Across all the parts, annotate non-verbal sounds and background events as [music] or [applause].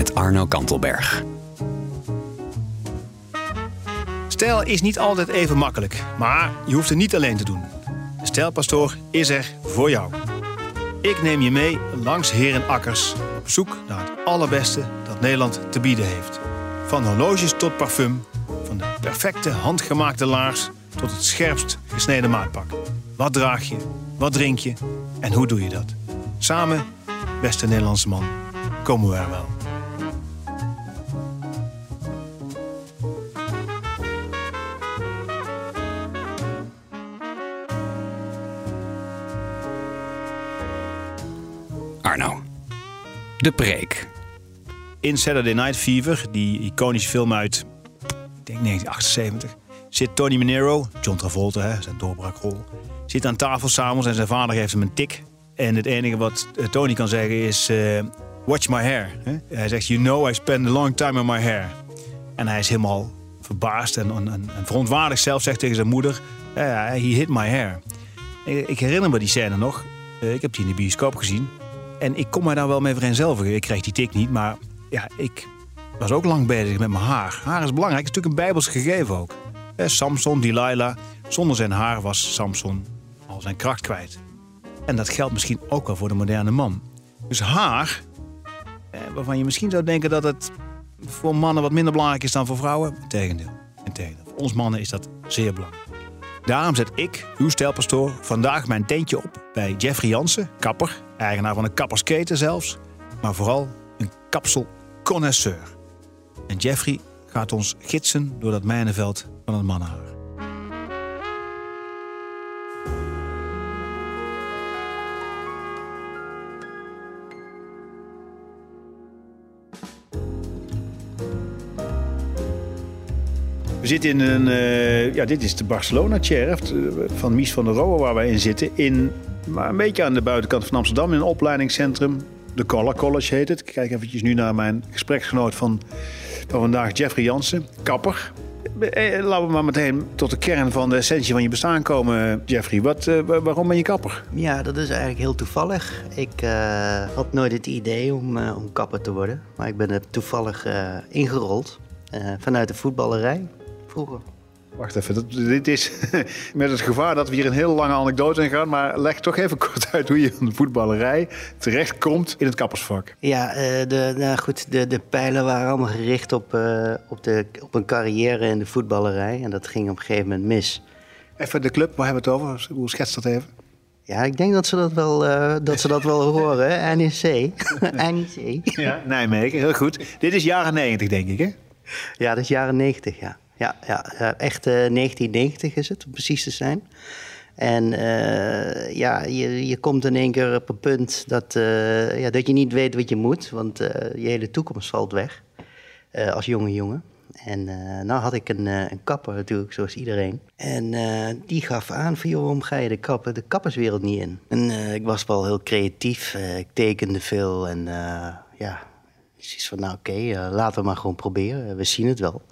Met Arno Kantelberg. Stijl is niet altijd even makkelijk, maar je hoeft het niet alleen te doen. De Stijlpastoor is er voor jou. Ik neem je mee langs herenakkers op zoek naar het allerbeste dat Nederland te bieden heeft. Van horloges tot parfum, van de perfecte handgemaakte laars tot het scherpst gesneden maatpak. Wat draag je, wat drink je en hoe doe je dat? Samen, beste Nederlandse man, komen we er wel. De preek. In Saturday Night Fever, die iconische film uit, ik denk 1978, zit Tony Manero, John Travolta, hè, zijn doorbraakrol, zit aan tafel s'avonds en zijn vader geeft hem een tik. En het enige wat eh, Tony kan zeggen is, eh, watch my hair. Hij zegt, you know I spend a long time on my hair. En hij is helemaal verbaasd en, en, verontwaardigd zelf, zegt tegen zijn moeder, ja, he hit my hair. Ik, herinner me die scène nog. Ik heb die in de bioscoop gezien. En ik kom mij daar wel mee vereenzelvigen. Ik kreeg die tik niet, maar ja, ik was ook lang bezig met mijn haar. Haar is belangrijk, het is natuurlijk een bijbels gegeven ook. Eh, Samson, Delilah. Zonder zijn haar was Samson al zijn kracht kwijt. En dat geldt misschien ook wel voor de moderne man. Dus haar, eh, waarvan je misschien zou denken dat het voor mannen wat minder belangrijk is dan voor vrouwen. Integendeel. Integendeel. Voor ons mannen is dat zeer belangrijk. Daarom zet ik, uw stijlpastoor, vandaag mijn tentje op bij Jeffrey Jansen, kapper, eigenaar van een kappersketen zelfs, maar vooral een kapselconnoisseur. En Jeffrey gaat ons gidsen door dat mijnenveld van het mannenhaar. Zitten in een, eh, ja, dit is de Barcelona-chair van Mies van der Rohe waar wij in zitten. In, maar een beetje aan de buitenkant van Amsterdam in een opleidingscentrum. De Collar College heet het. Ik kijk eventjes nu naar mijn gespreksgenoot van, van vandaag, Jeffrey Jansen, kapper. Eh, laten we maar meteen tot de kern van de essentie van je bestaan komen, Jeffrey. Wat, eh, waarom ben je kapper? Ja, dat is eigenlijk heel toevallig. Ik eh, had nooit het idee om, eh, om kapper te worden. Maar ik ben er toevallig eh, ingerold. eh, vanuit de voetballerij vroeger. Wacht even, dat, dit is [laughs] met het gevaar dat we hier een hele lange anekdote in gaan. Maar leg toch even kort uit hoe je in de voetballerij terechtkomt in het kappersvak. Ja, eh, de, nou goed, de, de pijlen waren allemaal gericht op, eh, op, de, op een carrière in de voetballerij. En dat ging op een gegeven moment mis. Even de club, waar hebben we het over? Hoe schets dat even? Ja, ik denk dat ze dat wel, eh, dat ze dat wel horen? NEC. [laughs] NEC. Ja, Nijmegen, heel goed. Dit is jaren 90, denk ik, hè? Ja, dat is jaren 90, ja. Ja, ja, echt eh, 1990 is het, om precies te zijn. En eh, ja, je, je komt in één keer op een punt dat, eh, ja, dat je niet weet wat je moet, want eh, je hele toekomst valt weg eh, als jonge jongen. En eh, nou had ik een, eh, een kapper natuurlijk, zoals iedereen. En eh, die gaf aan van, joh, waarom ga je de, kapper, de kapperswereld niet in? En eh, ik was wel heel creatief, eh, ik tekende veel en eh, ja, zoiets van, nou oké, eh, laten we maar gewoon proberen, we zien het wel.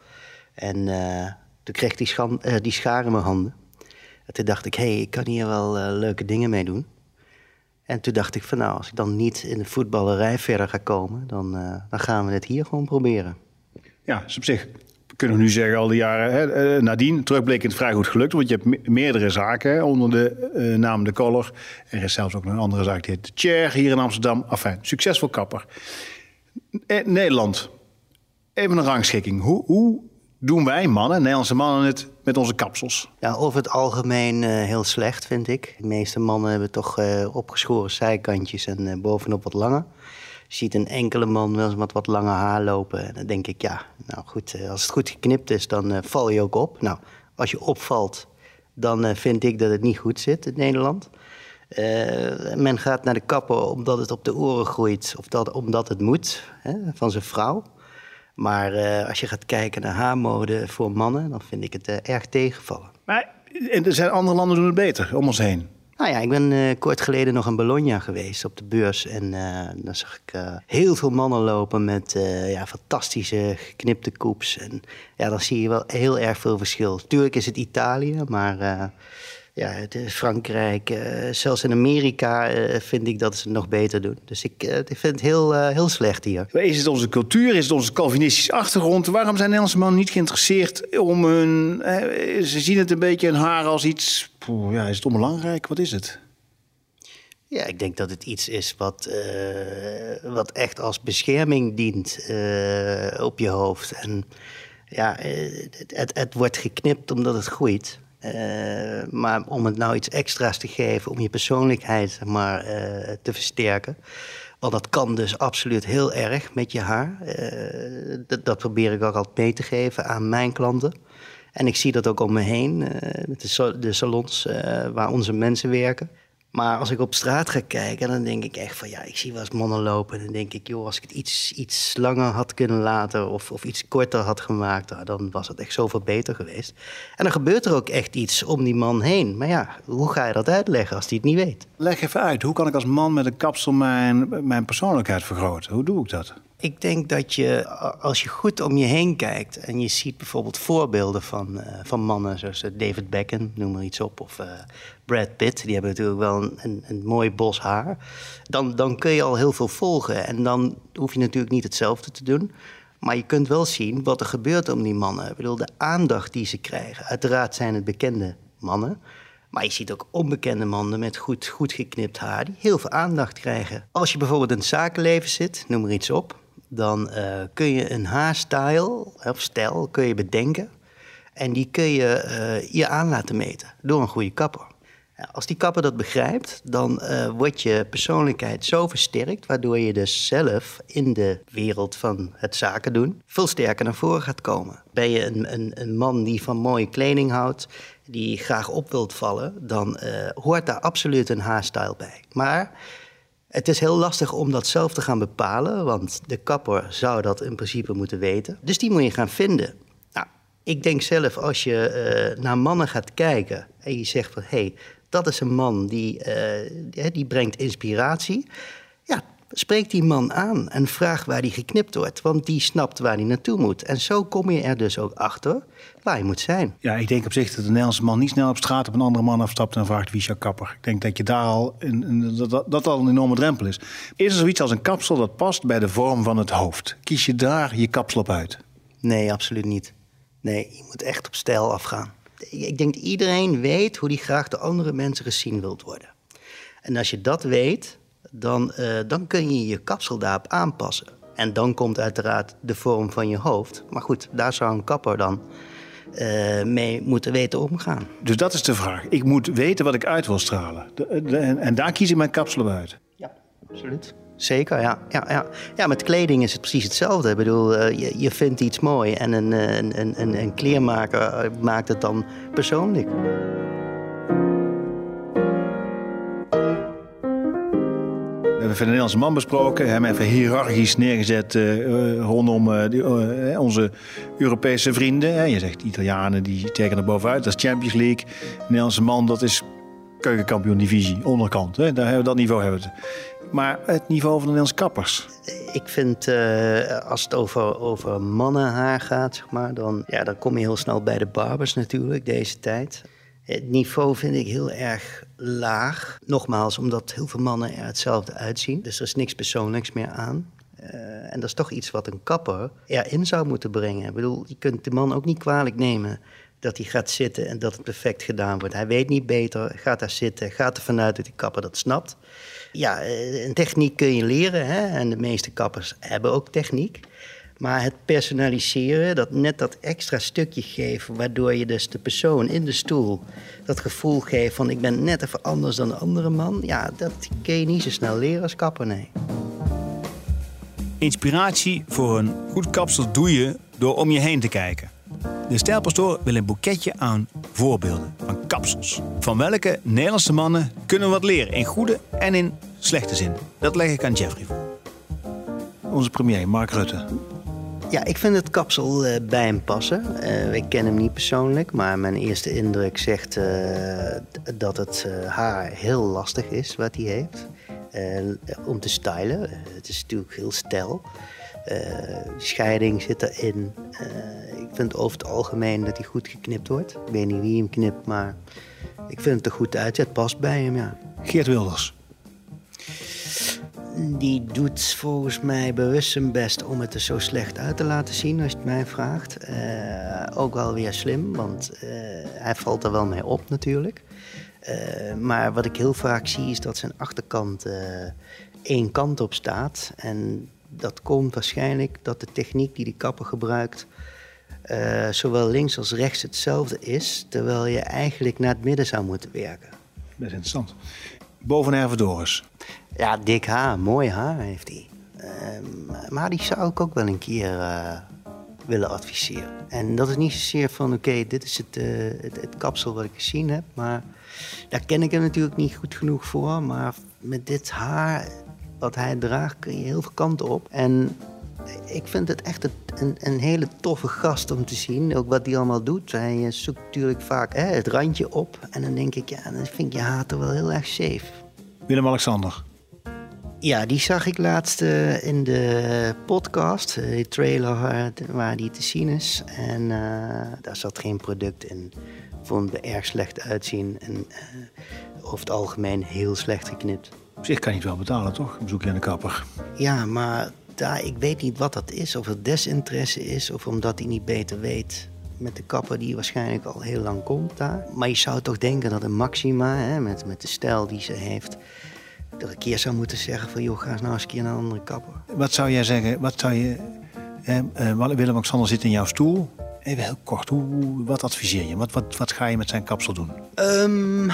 En eh, toen kreeg ik die, schan- eh, die schaar in mijn handen. En toen dacht ik, hé, hey, ik kan hier wel eh, leuke dingen mee doen. En toen dacht ik van, nou, als ik dan niet in de voetballerij verder ga komen, dan, dan gaan we het hier gewoon proberen. Ja, is op zich kunnen we nu zeggen al die jaren hè, nadien terugblikkend vrij goed gelukt. Want je hebt me- meerdere zaken hè, onder de naam De Color. Er is zelfs ook een andere zaak die heet De Chair hier in Amsterdam. Enfin, succesvol kapper. Nederland, even een rangschikking. Hoe, hoe doen wij mannen, Nederlandse mannen, het met onze kapsels? Ja, over het algemeen eh, heel slecht, vind ik. De meeste mannen hebben toch eh, opgeschoren zijkantjes en eh, bovenop wat langer. Je ziet een enkele man wel eens met wat lange haar lopen. En dan denk ik, ja, nou goed, als het goed geknipt is, dan val je ook op. Nou, als je opvalt, dan vind ik dat het niet goed zit in Nederland. Men gaat naar de kapper omdat het op de oren groeit, of dat, omdat het moet, hè, van zijn vrouw. Maar eh, als je gaat kijken naar haarmode voor mannen, dan vind ik het eh, erg tegenvallen. Maar er zijn andere landen doen het beter om ons heen. Nou ja, ik ben eh, kort geleden nog in Bologna geweest op de beurs. En dan zag ik heel veel mannen lopen met ja, fantastische geknipte koeps. En ja, dan zie je wel heel erg veel verschil. Tuurlijk is het Italië, maar ja, Frankrijk, uh, zelfs in Amerika uh, vind ik dat ze het nog beter doen. Dus ik, uh, ik vind het heel, heel slecht hier. Is het onze cultuur, is het onze Calvinistische achtergrond? Waarom zijn Nederlandse mannen niet geïnteresseerd om hun... ze zien het een beetje hun haar als iets... Poeh, ja, is het onbelangrijk? Wat is het? Ja, ik denk dat het iets is wat, wat echt als bescherming dient op je hoofd. En ja, het, het wordt geknipt omdat het groeit. Uh, maar om het nou iets extra's te geven, om je persoonlijkheid maar, uh, te versterken. Want dat kan dus absoluut heel erg met je haar. Uh, dat, probeer ik ook altijd mee te geven aan mijn klanten. En ik zie dat ook om me heen, met de salons waar onze mensen werken. Maar als ik op straat ga kijken, dan denk ik echt van ja, ik zie wel eens mannen lopen. En dan denk ik, joh, als ik het iets, iets langer had kunnen laten of, of iets korter had gemaakt, nou, dan was het echt zoveel beter geweest. En dan gebeurt er ook echt iets om die man heen. Maar ja, hoe ga je dat uitleggen als hij het niet weet? Leg even uit, hoe kan ik als man met een kapsel mijn, mijn persoonlijkheid vergroten? Hoe doe ik dat? Ik denk dat je, als je goed om je heen kijkt en je ziet bijvoorbeeld voorbeelden van, uh, van mannen zoals eh, David Beckham, noem maar iets op, of uh, Brad Pitt, die hebben natuurlijk wel een, een, een, mooi bos haar, dan, dan kun je al heel veel volgen. En dan hoef je natuurlijk niet hetzelfde te doen. Maar je kunt wel zien wat er gebeurt om die mannen. Ik bedoel, de aandacht die ze krijgen. Uiteraard zijn het bekende mannen. Maar je ziet ook onbekende mannen met goed, goed geknipt haar die heel veel aandacht krijgen. Als je bijvoorbeeld in het zakenleven zit, noem er iets op, dan uh, kun je een haarstijl of stijl kun je bedenken. En die kun je uh, je aan laten meten door een goede kapper. Als die kapper dat begrijpt, dan uh, wordt je persoonlijkheid zo versterkt, waardoor je dus zelf in de wereld van het zaken doen veel sterker naar voren gaat komen. Ben je een, een, een man die van mooie kleding houdt, die graag op wilt vallen, dan hoort daar absoluut een haarstijl bij. Maar het is heel lastig om dat zelf te gaan bepalen, want de kapper zou dat in principe moeten weten. Dus die moet je gaan vinden. Nou, ik denk zelf, als je uh, naar mannen gaat kijken en je zegt van hé, hey, dat is een man die, uh, die brengt inspiratie. Ja, spreek die man aan en vraag waar die geknipt wordt, want die snapt waar hij naartoe moet. En zo kom je er dus ook achter waar je moet zijn. Ja, ik denk op zich dat de Nederlandse man niet snel op straat op een andere man afstapt en vraagt wie is jouw kapper. Ik denk dat je daar al een, een, dat, dat al een enorme drempel is. Is er zoiets als een kapsel dat past bij de vorm van het hoofd? Kies je daar je kapsel op uit? Nee, absoluut niet. Nee, je moet echt op stijl afgaan. Ik denk dat iedereen weet hoe die graag de andere mensen gezien wilt worden. En als je dat weet, dan, uh, dan kun je je kapsel daarop aanpassen. En dan komt uiteraard de vorm van je hoofd. Maar goed, daar zou een kapper dan uh, mee moeten weten omgaan. Dus dat is de vraag. Ik moet weten wat ik uit wil stralen. De, de, en daar kies ik mijn kapsel op uit. Ja, absoluut. Zeker, ja. Ja, ja. ja, met kleding is het precies hetzelfde. Ik bedoel, uh, je, je vindt iets mooi en een, een, een, een kleermaker maakt het dan persoonlijk. Hebben een Nederlandse man besproken, hem even hiërarchisch neergezet uh, rondom uh, die, uh, onze Europese vrienden. Je zegt Italianen die tekenen er bovenuit, dat is Champions League. Een Nederlandse man, dat is keukenkampioen divisie, onderkant. Hè? Daar hebben we dat niveau hebben we. Maar het niveau van de Nederlandse kappers. Ik vind, als het over, over mannenhaar gaat, zeg maar, dan, ja, dan kom je heel snel bij de barbers natuurlijk, deze tijd. Het niveau vind ik heel erg laag. Nogmaals, omdat heel veel mannen er hetzelfde uitzien. Dus er is niks persoonlijks meer aan. Uh, en dat is toch iets wat een kapper erin zou moeten brengen. Ik bedoel, je kunt de man ook niet kwalijk nemen dat hij gaat zitten en dat het perfect gedaan wordt. Hij weet niet beter, gaat daar zitten, gaat er vanuit dat die kapper dat snapt. Ja, eh, een techniek kun je leren hè? en de meeste kappers hebben ook techniek. Maar het personaliseren, dat net dat extra stukje geven, waardoor je dus de persoon in de stoel dat gevoel geeft van ik ben net even anders dan een andere man, ja, dat kun je niet zo snel leren als kapper, nee. Inspiratie voor een goed kapsel doe je door om je heen te kijken. De Stijlpastoor wil een boeketje aan voorbeelden van kapsels. Van welke Nederlandse mannen kunnen we wat leren in goede en in slechte zin? Dat leg ik aan Jeffrey voor. Onze premier, Mark Rutte. Ja, ik vind het kapsel eh, bij hem passen. Eh, ik ken hem niet persoonlijk, maar mijn eerste indruk zegt eh, dat het haar heel lastig is wat hij heeft. om te stylen. Het is natuurlijk heel stijl. Scheiding zit erin. Ik vind over het algemeen dat hij goed geknipt wordt. Ik weet niet wie hem knipt, maar ik vind het er goed uit. Het past bij hem, ja. Geert Wilders. Die doet volgens mij bewust zijn best om het er zo slecht uit te laten zien, als je het mij vraagt. Eh, ook wel weer slim, want eh, hij valt er wel mee op natuurlijk. Eh, maar wat ik heel vaak zie is dat zijn achterkant één kant op staat. En dat komt waarschijnlijk dat de techniek die de kapper gebruikt... zowel links als rechts hetzelfde is... terwijl je eigenlijk naar het midden zou moeten werken. Best interessant. Boven Hervedorus. Ja, dik haar, mooi haar heeft hij. Ehm, maar die zou ik ook wel een keer eh, willen adviseren. En dat is niet zozeer van, oké, dit is het, eh, het, het kapsel wat ik gezien heb. Maar daar ken ik hem natuurlijk niet goed genoeg voor. Maar met dit haar wat hij draagt kun je heel veel kanten op. En ik vind het echt een, een hele toffe gast om te zien. Ook wat hij allemaal doet. Hij eh, zoekt natuurlijk vaak hè, het randje op. En dan denk ik, ja, dan vind ik je haar toch wel heel erg safe. Willem-Alexander. Ja, die zag ik laatst eh, in de podcast, eh, die trailer waar die te zien is. En daar zat geen product in. Vond het er erg slecht uitzien en over het algemeen heel slecht geknipt. Op zich kan je het wel betalen, toch? Een bezoekje aan de kapper. Ja, maar daar, ik weet niet wat dat is. Of het desinteresse is of omdat hij niet beter weet met de kapper die waarschijnlijk al heel lang komt daar. Maar je zou toch denken dat een Maxima, hè, met, met de stijl die ze heeft... dat een keer zou moeten zeggen van... joh, ga eens nou eens een keer naar een andere kapper. Wat zou jij zeggen? Wat zou je. Eh, Willem-Alexander zit in jouw stoel. Even heel kort, hoe, wat adviseer je? Wat, wat, wat ga je met zijn kapsel doen? Ehm,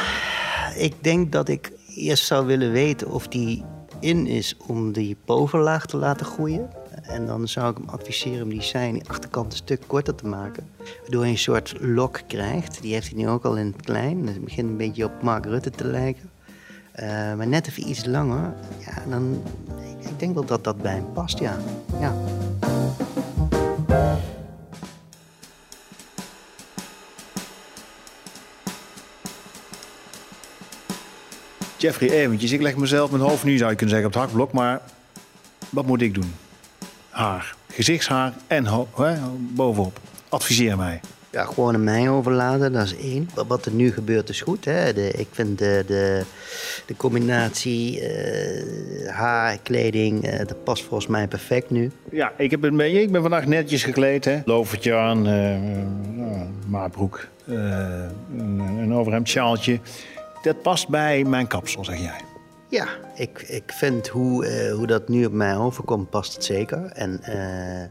ik denk dat ik eerst zou willen weten of die in is om die bovenlaag te laten groeien. En dan zou ik hem adviseren om die zijn die achterkant een stuk korter te maken. Waardoor je een soort lok krijgt. Die heeft hij nu ook al in het klein. Dus begint een beetje op Mark Rutte te lijken. Eh, maar net even iets langer. Ja, dan, ik denk wel dat dat bij hem past, ja. ja. Jeffrey, eventjes. Ik leg mezelf mijn hoofd nu, zou je kunnen zeggen, op het hakblok. Maar wat moet ik doen? Haar. Gezichtshaar en hè, bovenop. Adviseer mij. Ja, gewoon aan mij overladen, dat is één. Wat- er nu gebeurt is goed. Hè? De, ik vind de, de, de combinatie eh, haar, kleding, eh, dat past volgens mij perfect nu. Ja, ik, heb een beetje, ik ben vandaag netjes gekleed. Hè? Lovertje aan, eh, eh, maatbroek, eh, een, een overhemd, sjaaltje. Dat past bij mijn kapsel, zeg jij. Ja, ik, ik vind hoe, eh, hoe dat nu op mij overkomt, past het zeker. En eh,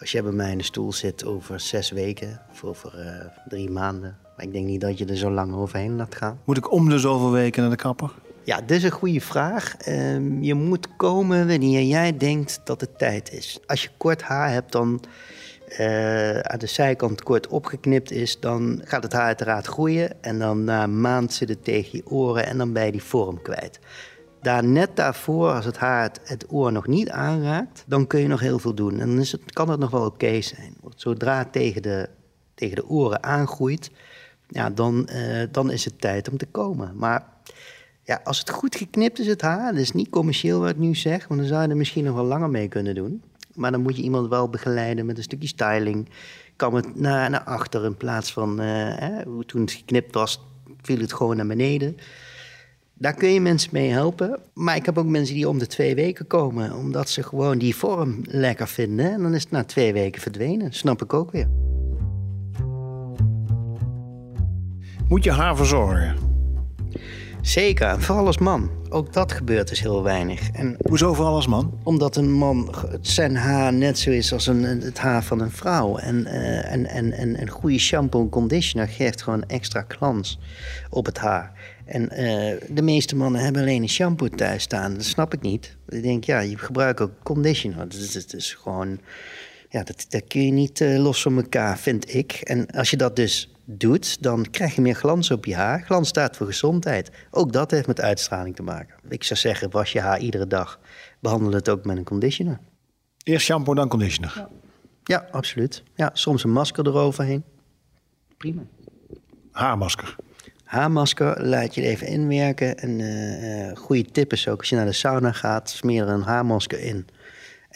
als jij bij mij in de stoel zit over zes weken of over eh, drie maanden... maar ik denk niet dat je er zo lang overheen laat gaan. Moet ik om de zoveel weken naar de kapper? Ja, dit is een goede vraag. Ehm, je moet komen wanneer jij denkt dat het tijd is. Als je kort haar hebt, dan eh, aan de zijkant kort opgeknipt is, dan gaat het haar uiteraard groeien. En dan na een maand zit het tegen je oren en dan ben je die vorm kwijt. Daar net daarvoor, als het haar het, oor nog niet aanraakt, dan kun je nog heel veel doen. En dan is het, kan het nog wel oké zijn. Zodra het tegen de, tegen de oren aangroeit, ja, dan, eh, dan is het tijd om te komen. Maar ja, als het goed geknipt is, het haar, dat is niet commercieel wat ik nu zeg, want dan zou je er misschien nog wel langer mee kunnen doen. Maar dan moet je iemand wel begeleiden met een stukje styling. Kan het naar, naar achter in plaats van, eh, hè, toen het geknipt was, viel het gewoon naar beneden. Daar kun je mensen mee helpen. Maar ik heb ook mensen die om de twee weken komen, omdat ze gewoon die vorm lekker vinden. En dan is het na twee weken verdwenen. Snap ik ook weer. Moet je haar verzorgen? Zeker, vooral als man. Ook dat gebeurt dus heel weinig. En Hoezo vooral als man? Omdat een man zijn haar net zo is als een, het haar van een vrouw. En, eh, en, en, en een goede shampoo en conditioner geeft gewoon extra glans op het haar. En eh, de meeste mannen hebben alleen een shampoo thuis staan. Dat snap ik niet. Ik denk, ja, je gebruikt ook conditioner. Dat is, dat is gewoon... Ja, dat, dat kun je niet eh, los van elkaar, vind ik. En als je dat dus doet, dan krijg je meer glans op je haar. Glans staat voor gezondheid. Ook dat heeft met uitstraling te maken. Ik zou zeggen, was je haar iedere dag. Behandel het ook met een conditioner. Eerst shampoo, dan conditioner. Ja, absoluut. Ja, soms een masker eroverheen. Prima. Haarmasker. Haarmasker laat je even inwerken. Een eh, eh, goede tip is ook als je naar de sauna gaat, smeer er een haarmasker in.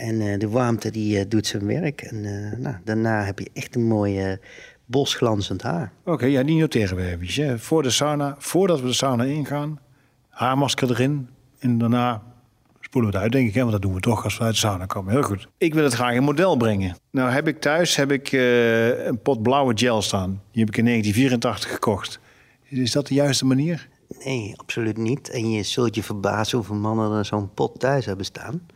En eh, de warmte die doet zijn werk. En eh, nou, daarna heb je echt een mooi eh, bosglanzend haar. Oké, ja, die noteren we eventjes. Hè. Voor de sauna, voordat we de sauna ingaan, haarmasker erin. En daarna spoelen we het uit, denk ik. Hè? Want dat doen we toch als we uit de sauna komen. Heel goed. Ik wil het graag in model brengen. Nou heb ik thuis heb ik, eh, een pot blauwe gel staan. Die heb ik in 1984 gekocht. Is dat de juiste manier? Nee, absoluut niet. En je zult je verbazen hoeveel mannen er zo'n pot thuis hebben staan.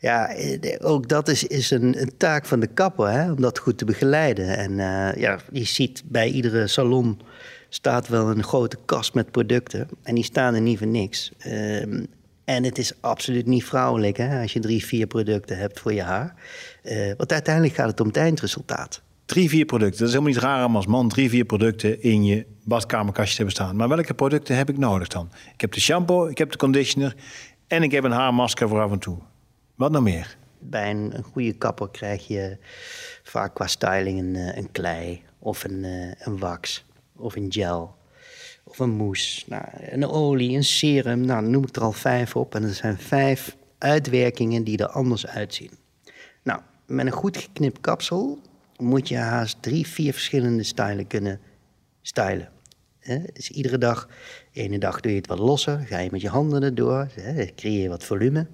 Ja, eh, ook dat is, is een, een taak van de kapper, hè, om dat goed te begeleiden. En eh, ja, je ziet bij iedere salon staat wel een grote kast met producten. En die staan er niet voor niks. Ehm, en het is absoluut niet vrouwelijk hè, als je drie, vier producten hebt voor je haar. Eh, want uiteindelijk gaat het om het eindresultaat. Drie, vier producten. Dat is helemaal niet raar om als man drie, vier producten in je badkamerkastje te hebben staan. Maar welke producten heb ik nodig dan? Ik heb de shampoo, ik heb de conditioner en ik heb een haarmasker voor af en toe. Wat nog meer? Bij een, goede kapper krijg je vaak qua styling een, eh, een klei of een, eh, een wax of een gel of een mousse. Nou, een olie, een serum, nou, noem ik er al vijf op. En er zijn vijf uitwerkingen die er anders uitzien. Nou, met een goed geknipt kapsel moet je haast drie, vier verschillende stylen kunnen stylen. Hè, Dus iedere dag, de ene dag doe je het wat losser, ga je met je handen erdoor, hè, creëer je wat volume.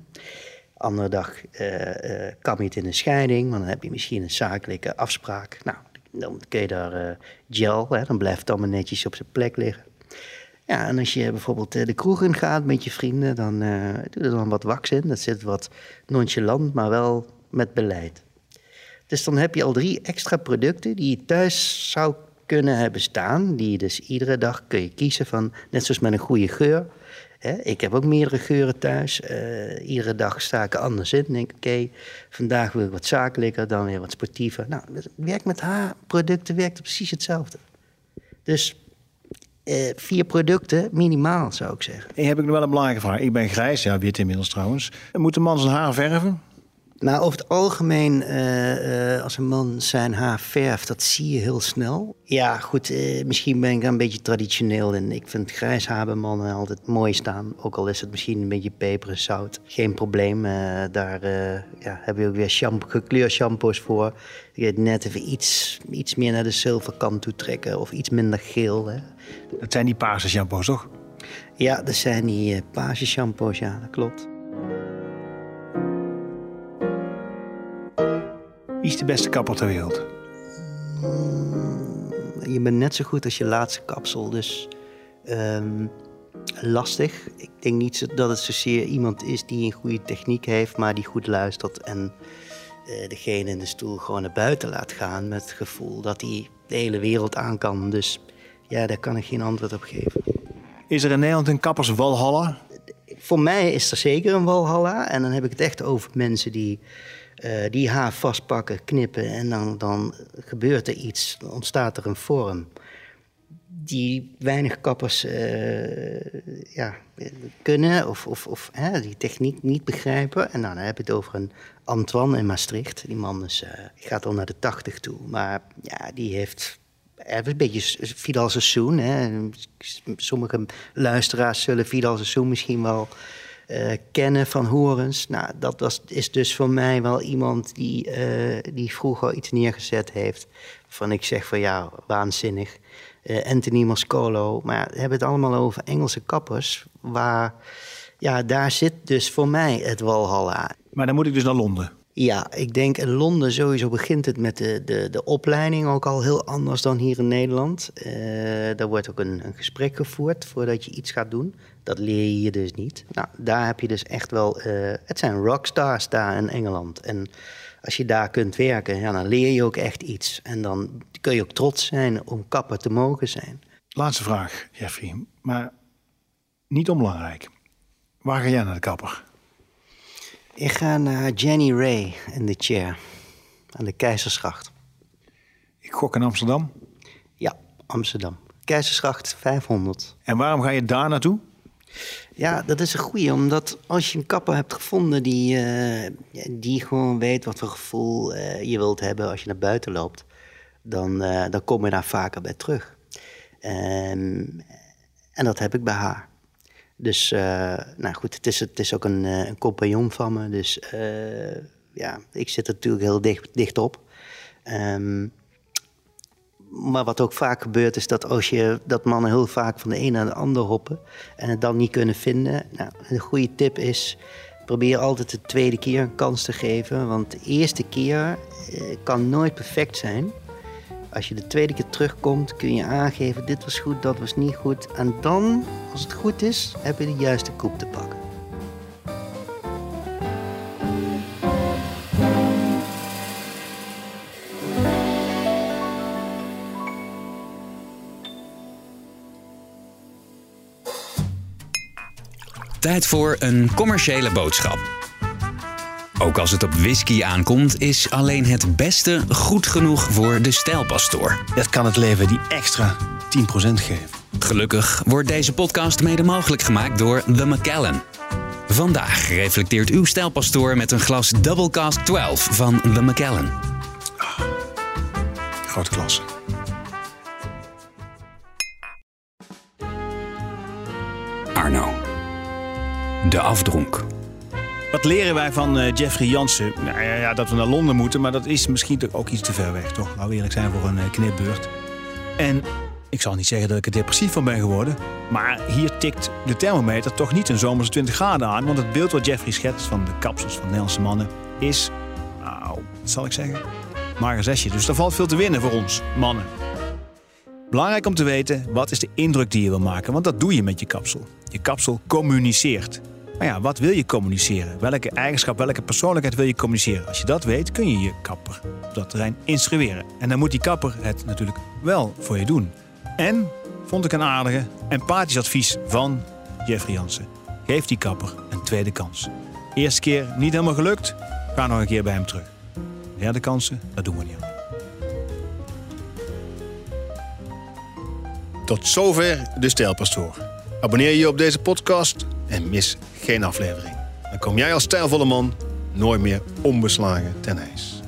Andere dag eh, eh, kam je het in een scheiding, want dan heb je misschien een zakelijke afspraak. Nou, dan kun je daar eh, gel, hè, dan blijft het allemaal netjes op zijn plek liggen. Ja, en als je bijvoorbeeld de kroeg in gaat met je vrienden, dan doe er dan wat wax in. Dat zit wat nonchalant, maar wel met beleid. Dus dan heb je al drie extra producten die je thuis zou kunnen hebben staan. Die je dus iedere dag kun je kiezen van, net zoals met een goede geur. Ik heb ook meerdere geuren thuis. Eh, iedere dag sta ik er anders in. Denk, oké, vandaag wil ik wat zakelijker, dan weer wat sportiever. Nou, het werkt met haarproducten werkt precies hetzelfde. Dus eh, vier producten minimaal, zou ik zeggen. En heb ik nog wel een belangrijke vraag. Ik ben grijs, ja, wit inmiddels trouwens. Moet een man zijn haar verven? Nou, over het algemeen, eh, eh, als een man zijn haar verft, dat zie je heel snel. Ja, goed, eh, misschien ben ik daar een beetje traditioneel in. Ik vind grijs haar bij mannen altijd mooi staan. Ook al is het misschien een beetje peper en zout. Geen probleem. daar ja, heb je ook weer shampoo, gekleurdshampoos voor. Je het net even iets, iets meer naar de zilverkant toe trekken. Of iets minder geel. Hè. Dat zijn die paarse shampoos, toch? Ja, dat zijn die paarse shampoos, ja, dat klopt. Wie is de beste kapper ter wereld? Je bent net zo goed als je laatste kapsel, dus ehm, lastig. Ik denk niet dat het zozeer iemand is die een goede techniek heeft, maar die goed luistert en eh, degene in de stoel gewoon naar buiten laat gaan met het gevoel dat hij de hele wereld aan kan. Dus ja, daar kan ik geen antwoord op geven. Is er in Nederland een kapperswalhalla? Voor mij is er zeker een walhalla. En dan heb ik het echt over mensen die eh, die haar vastpakken, knippen en dan, dan gebeurt er iets, dan ontstaat er een vorm. Die weinig kappers eh, ja, kunnen of, of, of hè, die techniek niet begrijpen. En dan heb je het over een Antoine in Maastricht. Die man is, eh, gaat al naar de tachtig toe. Maar ja, die heeft een beetje Vidal Sassoon. Hè. Sommige luisteraars zullen Vidal Sassoon misschien wel uh, kennen van horens. Nou, dat was, is dus voor mij wel iemand die, uh, die vroeger iets neergezet heeft. Van ik zeg van ja, waanzinnig. Uh, Anthony Moscolo. Maar we hebben het allemaal over Engelse kappers. Waar, ja, daar zit dus voor mij het Walhalla. Maar dan moet ik dus naar Londen. Ja, ik denk in Londen sowieso begint het met de, de, de opleiding ook al heel anders dan hier in Nederland. Daar wordt ook een, een, gesprek gevoerd voordat je iets gaat doen. Dat leer je hier dus niet. Nou, daar heb je dus echt wel... Uh, het zijn rockstars daar in Engeland. En als je daar kunt werken, ja, dan leer je ook echt iets. En dan kun je ook trots zijn om kapper te mogen zijn. Laatste vraag, Jeffrey. Maar niet onbelangrijk. Waar ga jij naar de kapper? Ik ga naar Jenny Ray in de chair aan de Keizersgracht. Ik gok in Amsterdam? Ja, Amsterdam. Keizersgracht 500. En waarom ga je daar naartoe? Ja, dat is een goeie. Omdat als je een kapper hebt gevonden die, eh, die gewoon weet wat voor gevoel eh, je wilt hebben als je naar buiten loopt, dan, eh, dan kom je daar vaker bij terug. Ehm, en dat heb ik bij haar. Dus, nou goed, het is, het is ook een, een compagnon van me. Dus ja, ik zit er natuurlijk heel dicht, dicht op. Um, maar wat ook vaak gebeurt is dat als je dat mannen heel vaak van de een naar de ander hoppen en het dan niet kunnen vinden. Nou, een goede tip is probeer altijd de tweede keer een kans te geven, want de eerste keer eh, kan nooit perfect zijn. Als je de tweede keer terugkomt, kun je aangeven: dit was goed, dat was niet goed. En dan, als het goed is, heb je de juiste koep te pakken. Tijd voor een commerciële boodschap. Ook als het op whisky aankomt, is alleen het beste goed genoeg voor de stijlpastoor. Dat kan het leven die extra 10% geven. Gelukkig wordt deze podcast mede mogelijk gemaakt door The Macallan. Vandaag reflecteert uw stijlpastoor met een glas Double Cask 12 van The Macallan. Grote klasse. De afdronk. Wat leren wij van uh, Jeffrey Jansen? Nou ja, ja, dat we naar Londen moeten, maar dat is misschien ook iets te ver weg, toch? Nou, eerlijk zijn voor een uh, knipbeurt. En ik zal niet zeggen dat ik er depressief van ben geworden, maar hier tikt de thermometer toch niet een zomerse 20 graden aan. Want het beeld wat Jeffrey schetst van de kapsels van Nederlandse mannen is, nou, wat zal ik zeggen? Maar een zesje. Dus er valt veel te winnen voor ons, mannen. Belangrijk om te weten, wat is de indruk die je wil maken? Want dat doe je met je kapsel. Je kapsel communiceert. Maar ja, wat wil je communiceren? Welke eigenschap, welke persoonlijkheid wil je communiceren? Als je dat weet, kun je je kapper op dat terrein instrueren. En dan moet die kapper het natuurlijk wel voor je doen. En, vond ik een aardige, empathisch advies van Jeffrey Jansen. Geef die kapper een tweede kans. Eerste keer niet helemaal gelukt, ga nog een keer bij hem terug. Derde kansen, dat doen we niet. Tot zover de Stijlpastoor. Abonneer je op deze podcast en mis geen aflevering. Dan kom jij als stijlvolle man nooit meer onbeslagen ten ijs.